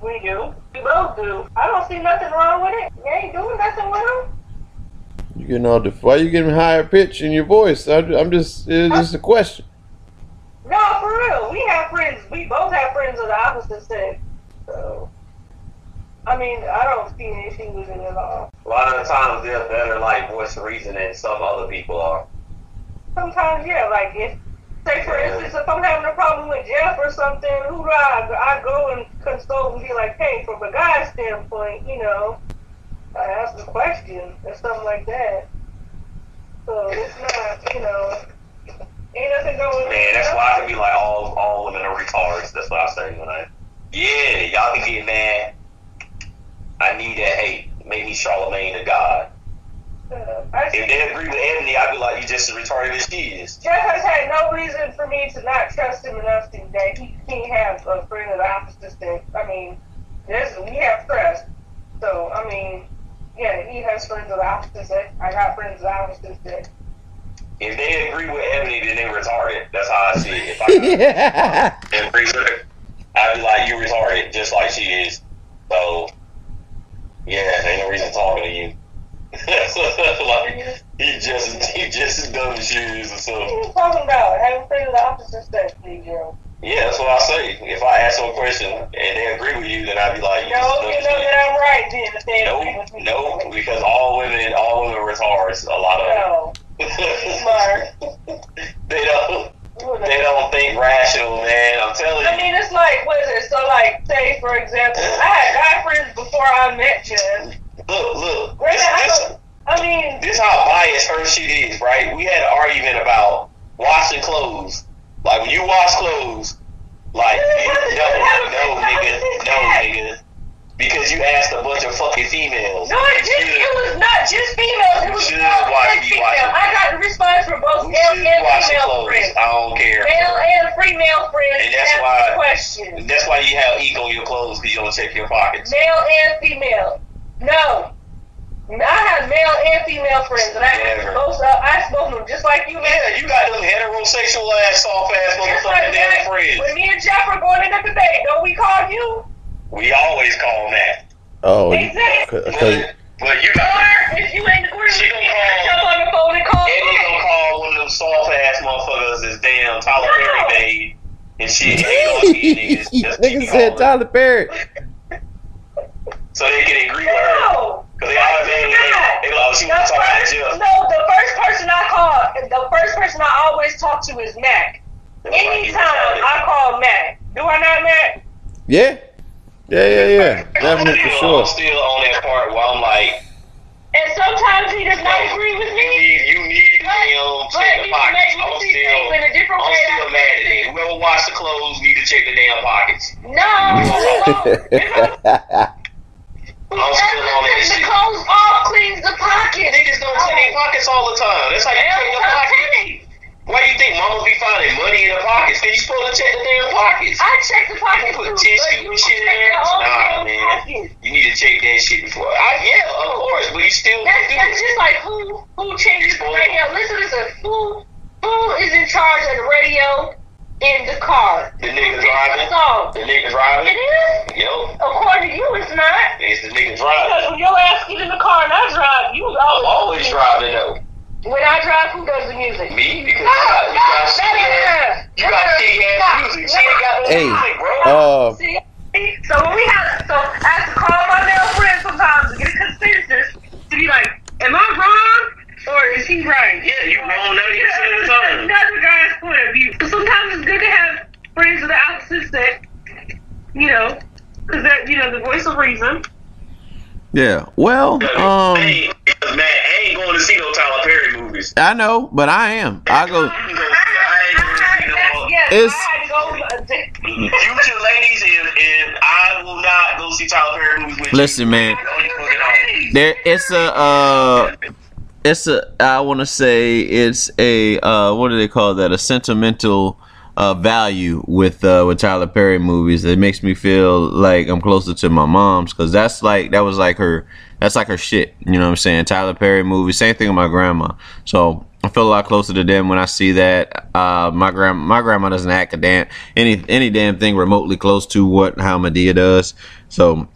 We do. We both do. I don't see nothing wrong with it. You ain't doing nothing with them. You getting all the why you getting higher pitch in your voice? I, I'm just it's just a question. No, for real. We have friends. We both have friends of the opposite sex. So, I mean, I don't see an issue with it at all. A lot of the times they're better like voice reason than some other people are. Sometimes, yeah, like if, say for instance, if I'm having a problem with Jeff or something, who do I, I go and consult and be like, hey, from a guy's standpoint, you know, I ask the question or something like that. So it's not, you know, ain't nothing going. Man, that's why I can be like all all women are retards. That's what I say when I. Yeah, y'all can get mad. I need that hate. Make me Charlemagne the God. Uh, If they agree with Ebony, I'd be like, you just as retarded as she is. Jeff has had no reason for me to not trust him enough to that he can't have a friend of the opposite sex. I mean, there's, we have trust. So, I mean, yeah, he has friends of the opposite sex. I got friends of the opposite sex. If they agree with Ebony, then they retarded. That's how I see it. If I [LAUGHS] agree with her, I'd be like, you retarded, just like she is. So, yeah, ain't no reason talking to you. Like, he just he just as dumb as she is or What are you talking about? Having friends of the opposite sex, Negro. Yeah, that's what I say. If I ask them a question and they agree with you, then I'd be like, you No, you know that I'm right then. If they agree with No, me. no, because all women, all women are retards. A lot of No. them. Smart. [LAUGHS] they don't, they don't think rational, man. I'm telling you. I mean, it's like, what is it? So, like, say, for example, I had guy friends before I met Jeff. Look, look. Granted, This, I, I mean, this how biased her shit is, right? We had an argument about washing clothes. Like when you wash clothes, like you, no, no, nigga, no, nigga, because you asked a bunch of fucking females. No, it, just, it was not just females. It was should watch female. I got the response from both male and female friends. I don't care. Male and female friends And that's why- questions. That's why you have ink on your clothes because you don't check your pockets. Male and female. No. I have male and female friends, and I Never. both. Uh, I spoke to them just like you. Yeah, you got them heterosexual ass, soft ass Just motherfucking like damn that. friends. When me and Jeff are going in the debate, don't we call you? We always call them that. Oh, Exactly. because But, but you got Or if you ain't agreeing She with gonna me, call- jump on the phone and call Eddie me. gonna call one of them soft ass motherfuckers as damn Tyler No. Perry made and shit. They gonna see niggas [LAUGHS] just nigga said. Tyler Perry. So they can agree with her. No. Cause they always they, they, they, like, oh, she The was talking about first, no, the first person I call, the first person I always talk to is Mac. Anytime I call Mac, do I not, Mac? Yeah, yeah, yeah, yeah. Definitely for I'm sure. still on that part where I'm like, And and sometimes he does not agree with You me. need, you need But- them but check the pockets. I'm see still, in a different I'm way still mad at see. it. Whoever wash the clothes need to check the damn pockets. No, no. I'm still on that The clothes all cleans the pocket. Niggas don't check their pockets all the time. That's how you check your pockets. Why you think mama be finding money in the pockets? Cause you supposed to check the damn pockets. I check the pockets You put tissue and shit in there? Nah, man. pockets. You need to check that shit before. I, yeah, of course, but you still That's, do that's it. just like who who changes the radio. Listen, listen. Who who is in charge of the radio in the car? The nigga Who picks driving. The song. The nigga It driving. is. Yo, According to you, it's not. it's the nigga driving. Because driving. when your ass get in the car and I drive, you I'm always, always driving though. When I drive, who does the music? Me? Because No, you got, you no, got that shitty ass, you got shitty ass Stop. music. She ain't got no Hey, music, bro. Uh, See, so when we have, so I have to call my male friend sometimes to get a consensus to be like, am I wrong or is he right? Yeah, you wrong 90% of the [LAUGHS] time. Another guy's point of view. So sometimes it's good to have friends of the opposite sex, you know, because that, you know, the voice of reason. yeah. Well, um, Hey, because, man, I ain't going to see no Tyler Perry movies. I know, but I am. I go. You gonna see- I ain't going to see no more. Yes, It's- I had. Future ladies, and, and I will not go see Tyler Perry movies with Listen, man. you. No, you fucking don't. There, it's a. Uh, it's a. I want to say it's a. Uh, what do they call that? A sentimental. Uh, value with uh, with Tyler Perry movies. It makes me feel like I'm closer to my mom's because that's like that was like her that's like her shit. You know what I'm saying? Tyler Perry movies. Same thing with my grandma. So I feel a lot closer to them when I see that. Uh, my grand my grandma doesn't act a damn any any damn thing remotely close to what how Madea does. So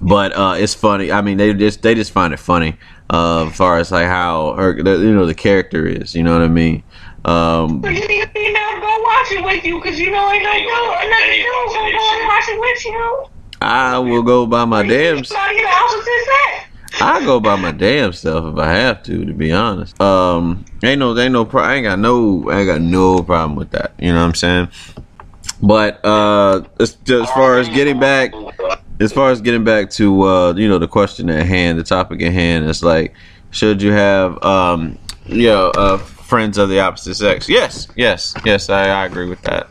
but uh, it's funny. I mean, they just they just find it funny uh, as far as like how her you know the character is. You know what I mean? Um, you need to go watch it with you because you know ain't no dude, nothing to do. So go and watch it with you. I will go by my damn. The. I go by my damn self if I have to. To be honest, um, ain't no ain't no pro- I ain't got no I ain't got no problem with that. You know what I'm saying? But uh, as, as far as getting back as far as getting back to uh, you know the question at hand, the topic at hand, it's like, should you have um, you know, uh, friends of the opposite sex? Yes, yes, yes. I, I agree with that.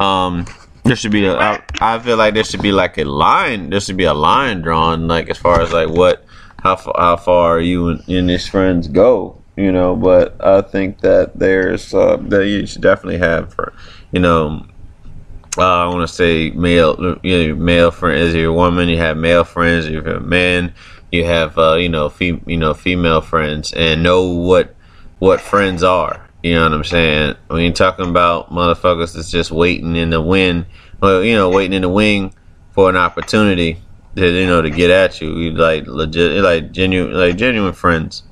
Um, there should be a. I, I feel like there should be like a line. There should be a line drawn, like as far as like what, how far, how far you and, and his friends go. You know, but I think that there's uh, that you should definitely have for, you know, uh, I want to say male, you know, male friend as your woman. You have male friends. You have men. You have uh, you know, fem- you know, female friends, and know what what friends are. You know what I'm saying? When you're talking about motherfuckers that's just waiting in the wind, well, you know, waiting in the wing for an opportunity to you know to get at you. You like legit, like genuine, like genuine friends,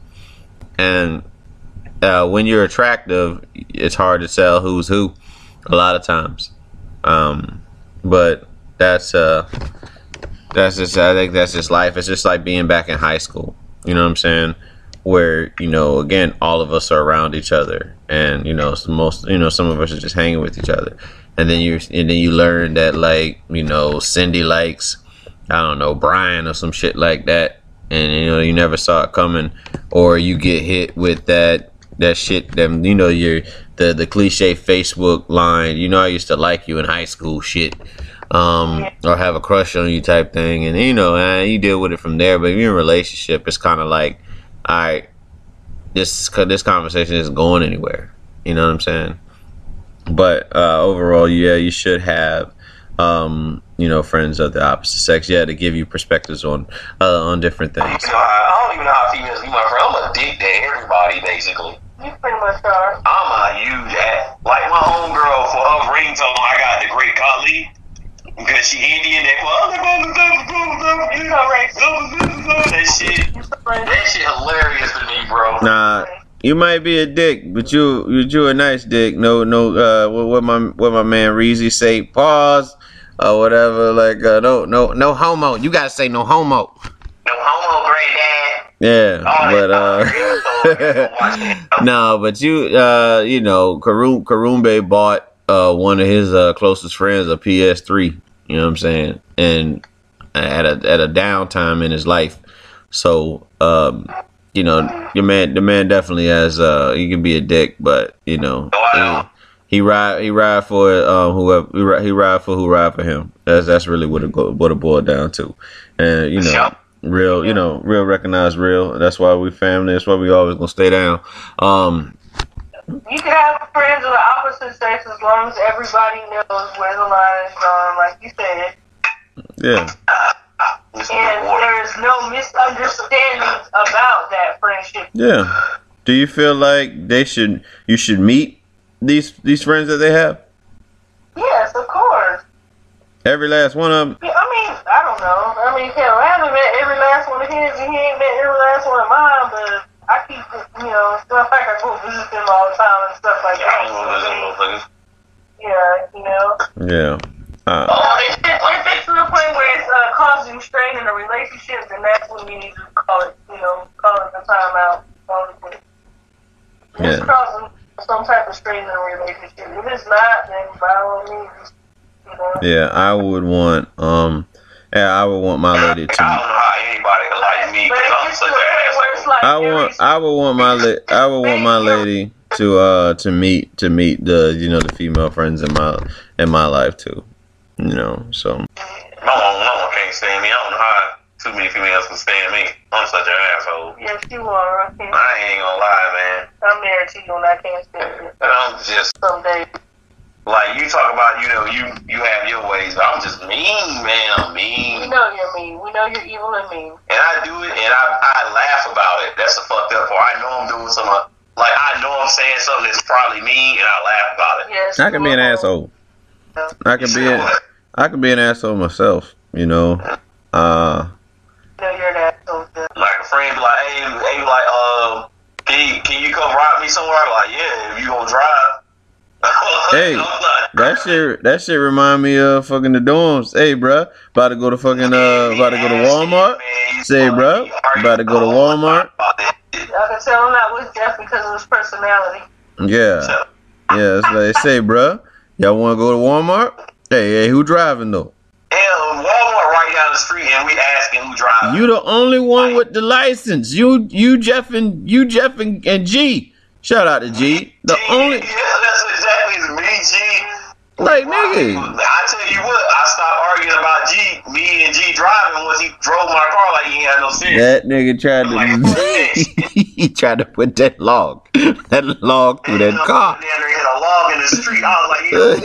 and uh, when you're attractive, it's hard to tell who's who. A lot of times. Um, but that's uh, that's just I think that's just life. It's just like being back in high school. You know what I'm saying? Where you know, again, all of us are around each other, and you know, most you know, some of us are just hanging with each other, and then you and then you learn that like you know, Cindy likes I don't know Brian or some shit like that, and you know, you never saw it coming, or you get hit with that that shit. Them you know, your the the cliche Facebook line. You know, I used to like you in high school. Shit um, or have a crush on you type thing, and you know, eh, you deal with it from there. But if you're in a relationship, it's kind of like, all right, this this conversation isn't going anywhere. You know what I'm saying? But uh, overall, yeah, you should have, um, you know, friends of the opposite sex. Yeah, to give you perspectives on uh, on different things. I don't even know how females be my friend. I'm a dick to everybody, basically. You pretty much are. I'm a huge ass. Like my homegirl for her ringtone, I got the Great Khali. Because she Indian, they that shit. That shit hilarious to me, bro. Nah, you might be a dick, but you you you a nice dick. No no uh what, what my what my man Reezy say, pause or whatever, like uh, no no no homo. You gotta say no homo. No homo, great dad. Yeah, Oh, but uh [LAUGHS] no, [LAUGHS] but you uh you know, Karun Karumbe bought uh one of his uh closest friends a PS3, you know what I'm saying? And at a at a downtime in his life. So um you know, your man, the man definitely has. Uh, he can be a dick, but you know, Wow. he, he ride, he ride for um whoever he ride, he ride for who ride for him. That's that's really what it go, what it boiled down to, and you know. Real, you know, real recognize real. That's why we family. That's why we always gonna stay down. Um, You can have friends of the opposite sex as long as everybody knows where the line is drawn, like you said. yeah, And there's no misunderstandings about that friendship. yeah. Do you feel like they should, you should meet these these friends that they have? Yes, of course. Every last one of them. Yeah, I mean, I don't know. I mean, hell, I haven't met every last one of his, and he ain't met every last one of mine, but I keep, you know, stuff like I go visit them all the time and stuff like yeah, that. I don't know that. those motherfuckers. Yeah, you know. Yeah. Uh, Uh, if, if it's to the point where it's uh, causing strain in a relationship, then that's when you need to call it, you know, call it the timeout. Honestly. If It's Yeah. causing some type of strain in a relationship. If it's not, then by all means, you know. Yeah, I would want um, yeah, I would want my lady I don't to. know how anybody like me But because I'm such to an point where it's asshole. like I want I would want my la- I would want my lady to uh to meet to meet the you know the female friends in my in my life too. You know, so My mama, mama can't stand me. I don't know how too many females can stand me. I'm such an asshole. Yes, you are. I can't, I ain't gonna lie, man. I'm married to you and I can't stand you And I'm just someday. Like you talk about, you know, you you have your ways, but I'm just mean, man. I'm mean. We know you're mean. We know you're evil and mean. and I do it, and I I laugh about it. That's the fucked up part. I know I'm doing something. Like I know I'm saying something that's probably mean, and I laugh about it. Yes. I can be an you asshole. I can be said an. I can be an asshole myself. You know, uh, You know you're an asshole. too. Like a friend be like, hey, hey, like, um, can you, can you come ride me somewhere? I'm like, yeah, if you gonna drive. [LAUGHS] Hey, that shit that shit remind me of fucking the dorms. Hey, bruh, about to go to fucking uh, about to go to Walmart. Say, bruh, about to go to Walmart. I can tell him that was Jeff because of his personality. Yeah, yeah. It's like, say, bruh, y'all want to go to Walmart? Hey, hey, who driving though? Hell, Walmart right down the street, and we asking who driving. You the only one with the license. You, you, Jeff and you, Jeff and, and G. Shout out to G. The G, only Yeah, like nigga. I tell you what, I stopped arguing about G, me and G driving once he drove my car like he had no sense. That nigga tried to [LAUGHS] he tried to put that log that log through that And car. Down there hit a log in the street. I was like, you [LAUGHS] know,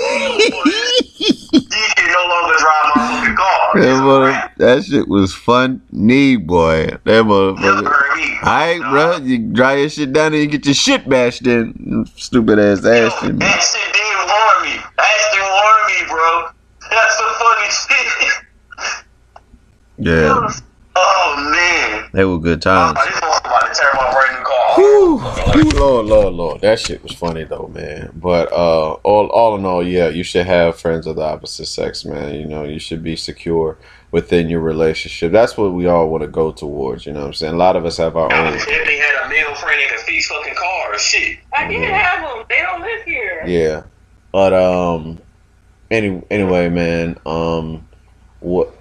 G can no longer drive my fucking car. That, mother, that shit was fun, funny, boy. That Never motherfucker. heard me. Alright, bro. You dry your shit down and you get your shit bashed in. Stupid ass ass shit, man. That shit didn't warn me. That didn't warn me, bro. That's the funny shit. Yeah, Oh man. they were good Oh, times. this motherfucker about to tear my brand new car. Whew, Lord, Lord, Lord, that shit was funny though, man. But uh, all, all in all, yeah, you should have friends of the opposite sex, man. You know, you should be secure within your relationship. That's what we all want to go towards. You know what I'm saying? A lot of us have our I own. definitely had a male friend that could fix fucking cars. Shit. I did have them. They don't live here. Yeah, but um, any anyway, man. Um, what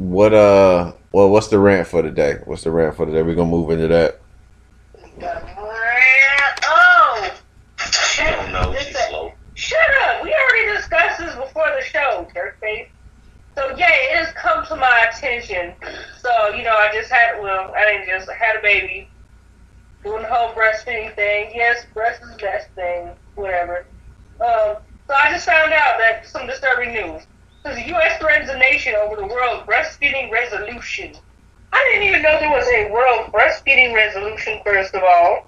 what uh, well, what's the rant for today? What's the rant for today? We're gonna move into that. Oh, shit. I don't know. She's slow. Shut up. We already discussed this before the show, Dirtface. So yeah, it has come to my attention. So you know, I just had well, I didn't just I had a baby, doing the whole breastfeeding thing. Yes, breast is the best thing, whatever. Um, so I just found out that some disturbing news. So the U.S. threatens a nation over the world breastfeeding resolution. I didn't even know there was a world breastfeeding resolution. First of all,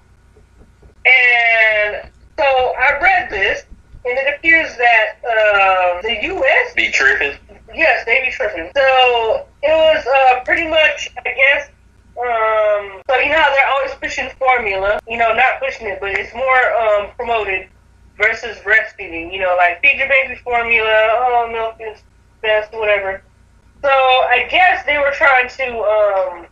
and so I read this, and it appears that um, the U.S. Be tripping. Yes, they be tripping. So it was uh, pretty much, I guess. Um, so you know how they're always pushing formula. You know, not pushing it, but it's more um, promoted versus breastfeeding. You know, like feed your baby formula. Oh, milk is best, whatever. So I guess they were trying to, um,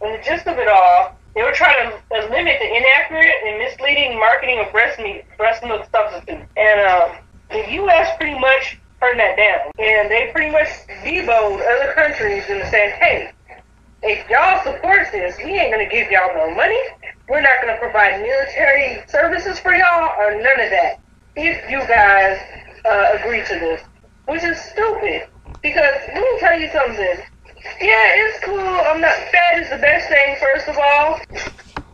the gist of it all, they were trying to limit the inaccurate and misleading marketing of breast meat, breast milk substitute. And um, the U.S. pretty much turned that down, and they pretty much vetoed other countries and said, "Hey, if y'all support this. We ain't gonna give y'all no money. We're not gonna provide military services for y'all or none of that. If you guys uh, agree to this, which is stupid. Because let me tell you something. Yeah, it's cool. I'm not. Fat is the best thing, first of all.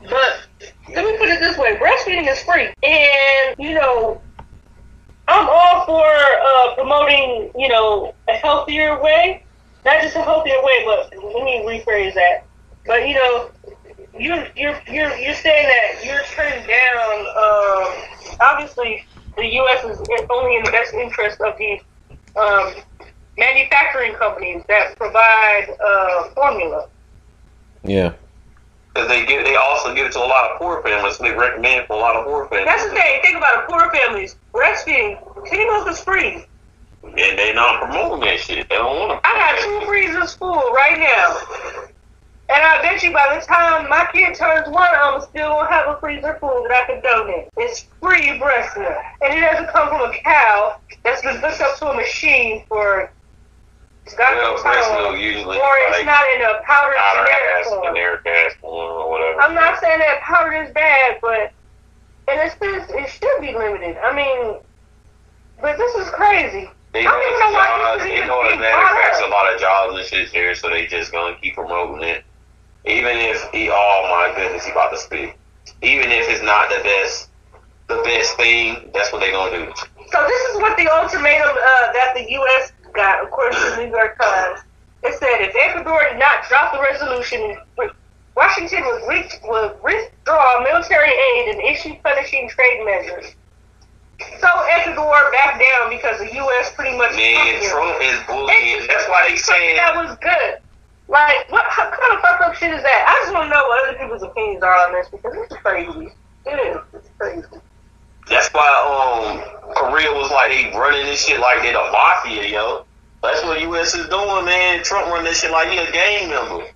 But let me put it this way: breastfeeding is free, and you know, I'm all for uh, promoting, you know, a healthier way. Not just a healthier way, but let me rephrase that. But you know, you're you're you're you're saying that you're turning down. Um, obviously, the U.S. is only in the best interest of the um, manufacturing companies that provide uh, formula. Yeah. Because they give, they also give it to a lot of poor families. They recommend for a lot of poor families. That's the thing. Think about it. Poor families breastfeeding. Teen milk is free. And they not promoting that shit. They don't want to. I got two freezers full right now. And I bet you by the time my kid turns one, I'm still gonna have a freezer full that I can donate. It's free breast milk, and it doesn't come from a cow that's been hooked up to a machine for. It's got Well, no breast milk usually or it's like not in a powdered powder generic ass, form. generic ass form or whatever. I'm not saying that powder is bad, but in a sense, it should be limited. I mean, but this is crazy. They know don't it's jobs. They know it manufactures a lot of jobs and shit here, so they just gonna keep promoting it. Even if he, oh my goodness, he about to speak. Even if it's not the best, the best thing, that's what they gonna do. So this is what the ultimatum uh, that the U.S. got, according to the New York Times. It said if Ecuador did not drop the resolution, Washington would, re- would withdraw military aid and issue punishing trade measures. So Ecuador backed down because the U.S. pretty much Man. Trump is bullying. That's why they saying that was good. Like, what how kind of fucked up shit is that? I just want to know what other people's opinions are on this because it's crazy. It is. It's crazy. That's why um Korea was like they running this shit like they the mafia, yo. That's what U.S. is doing, man. Trump running this shit like he a gang member.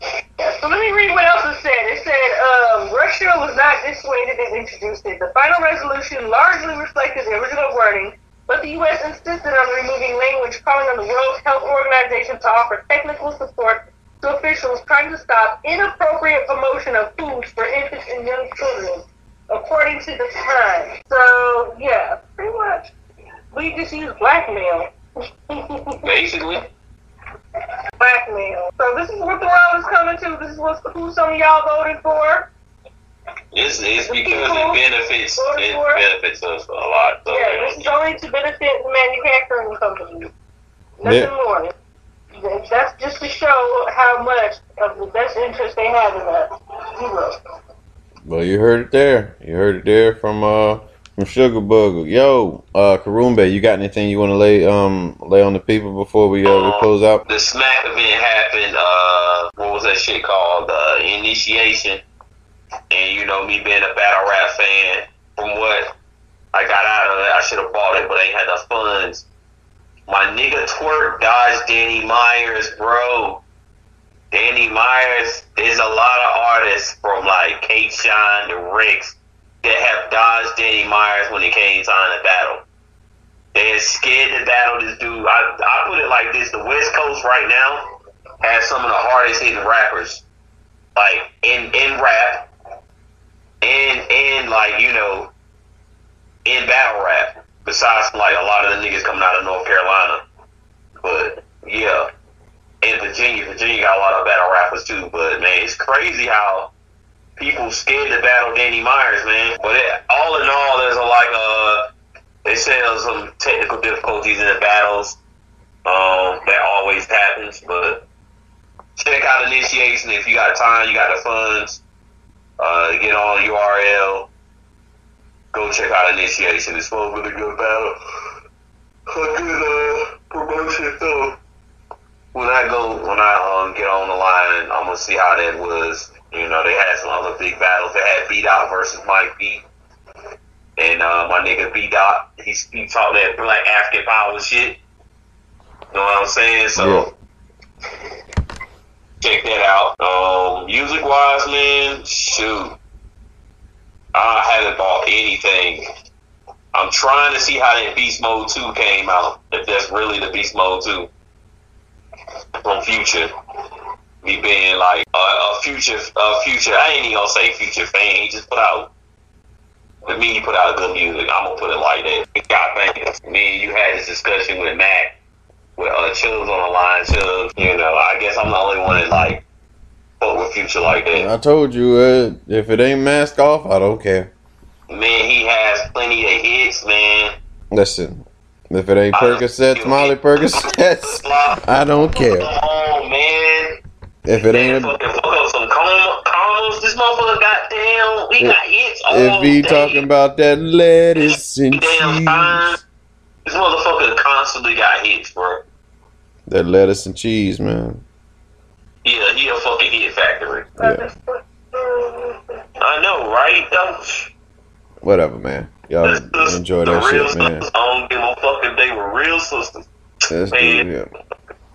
So let me read what else it said. It said um, Russia was not dissuaded and introduced it. The final resolution largely reflected the original wording, but the U.S. insisted on removing language calling on the World Health Organization to offer technical support to officials trying to stop inappropriate promotion of foods for infants and young children, according to the Times. So yeah, pretty much. We just use blackmail. [LAUGHS] Basically, blackmail. So this is what the world is coming to. This is what who some of y'all voted for. it's it's because it benefits it for it. benefits us a lot. So, Yeah, this is only to benefit the manufacturing companies. Nothing Yeah. more. That's just to show how much of the best interest they have in us. Zero. Well, you heard it there. You heard it there from uh from Sugar. Yo, uh Karumbe, you got anything you want to lay um lay on the people before we uh we close out? the smack event happened. Uh, what was that shit called? Uh, initiation. And you know, me being a battle rap fan, from what I got out of it, I should have bought it, but I ain't had the funds. My nigga Twork dodged Danny Myers, bro. Danny Myers, there's a lot of artists from like K-Shine to Rex that have dodged Danny Myers when it came time to battle. They're scared to battle this dude. I, I put it like this: the West Coast right now has some of the hardest hitting rappers, like in in rap, and and like you know, in battle rap. Besides, like a lot of the niggas coming out of North Carolina, but yeah, in Virginia, Virginia got a lot of battle rappers too. But man, it's crazy how people scared to battle Danny Myers, man. But it, all in all, there's a like a they say there's some technical difficulties in the battles. Um, that always happens, but check out initiation if you got time, you got the funds. Uh, get on URL. Go check out initiation. It's a really good battle. A good uh, promotion too. When I go, when I um, get on the line, I'm gonna see how that was. You know, they had some other big battles. They had B Dot versus Mike B. And uh, my nigga B Dot, he he talk that black African power shit. You know what I'm saying? So check that out. Um, music wise, man, shoot, I haven't bought anything. I'm trying to see how that Beast Mode 2 came out. If that's really the Beast Mode 2 from Future. Me being like a, a future, a future. I ain't even gonna say future fan. He just put out. To me, he put out good music. I'm gonna put it like that. Got things. Me and you had this discussion with Mac, with uh, Chubbs on the line. Chubbs, you know, I guess I'm the only one that like fuck with Future like that. I told you, uh, if it ain't mask off, I don't care. Man, he has plenty of hits, man. Listen, if it ain't Percocets, Molly Percocets, [LAUGHS] I don't care. On, man. If it ain't, fucking some com- commas. This motherfucker got damn. We got hits all if he day. talking about that lettuce and damn cheese, This motherfucker constantly got hits, bro. that lettuce and cheese, man. Yeah, he a fucking hit factory. Yeah, I know, right? That's- whatever, man. Y'all that's enjoy that shit, man. sisters. I don't give a fuck if they were real sisters. That's Man. good,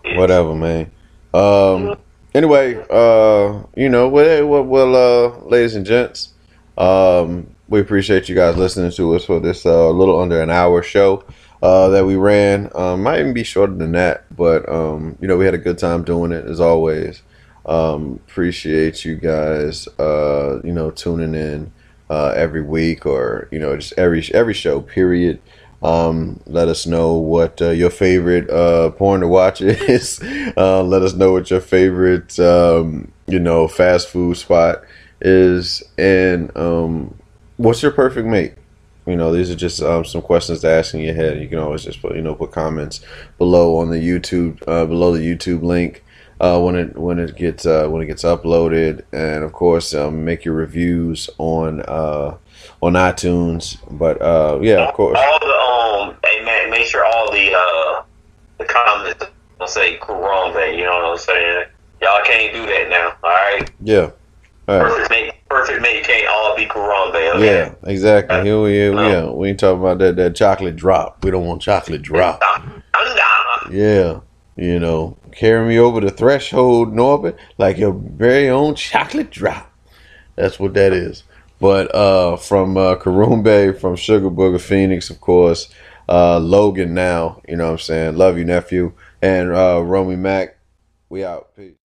yeah. Whatever, man. Um. Anyway, uh, you know, well, well, well uh, ladies and gents, um, we appreciate you guys listening to us for this uh, little under an hour show uh, that we ran. Um, might even be shorter than that, but um, you know, we had a good time doing it as always. Um, appreciate you guys, uh, you know, tuning in uh, every week or you know, just every every show. Period. Um, let us know what uh, your favorite uh, porn to watch [LAUGHS] is. uh, let us know what your favorite, um, you know, fast food spot is, and um, what's your perfect mate. You know, these are just um, some questions to ask in your head. You can always just put, you know, put comments below on the YouTube, uh, below the YouTube link uh, when it when it gets uh, when it gets uploaded, and of course, um, make your reviews on on iTunes. But yeah, of course, All the um, hey man, make sure all the uh, the don't say Kurambe. You know what I'm saying? Y'all can't do that now. All right, yeah, all right. perfect mate, perfect mate can't all be Kurambe. Okay? Yeah, exactly. Here we, here we, yeah, we ain't talking about that that chocolate drop. We don't want chocolate drop. Yeah, you know, carry me over the threshold, Norbert, like your very own chocolate drop. That's what that is. But uh, from uh, Karumbe, from Sugar Booger Phoenix, of course, uh, Logan now, you know what I'm saying? Love you, nephew. And uh, Romy Mac, we out. Peace.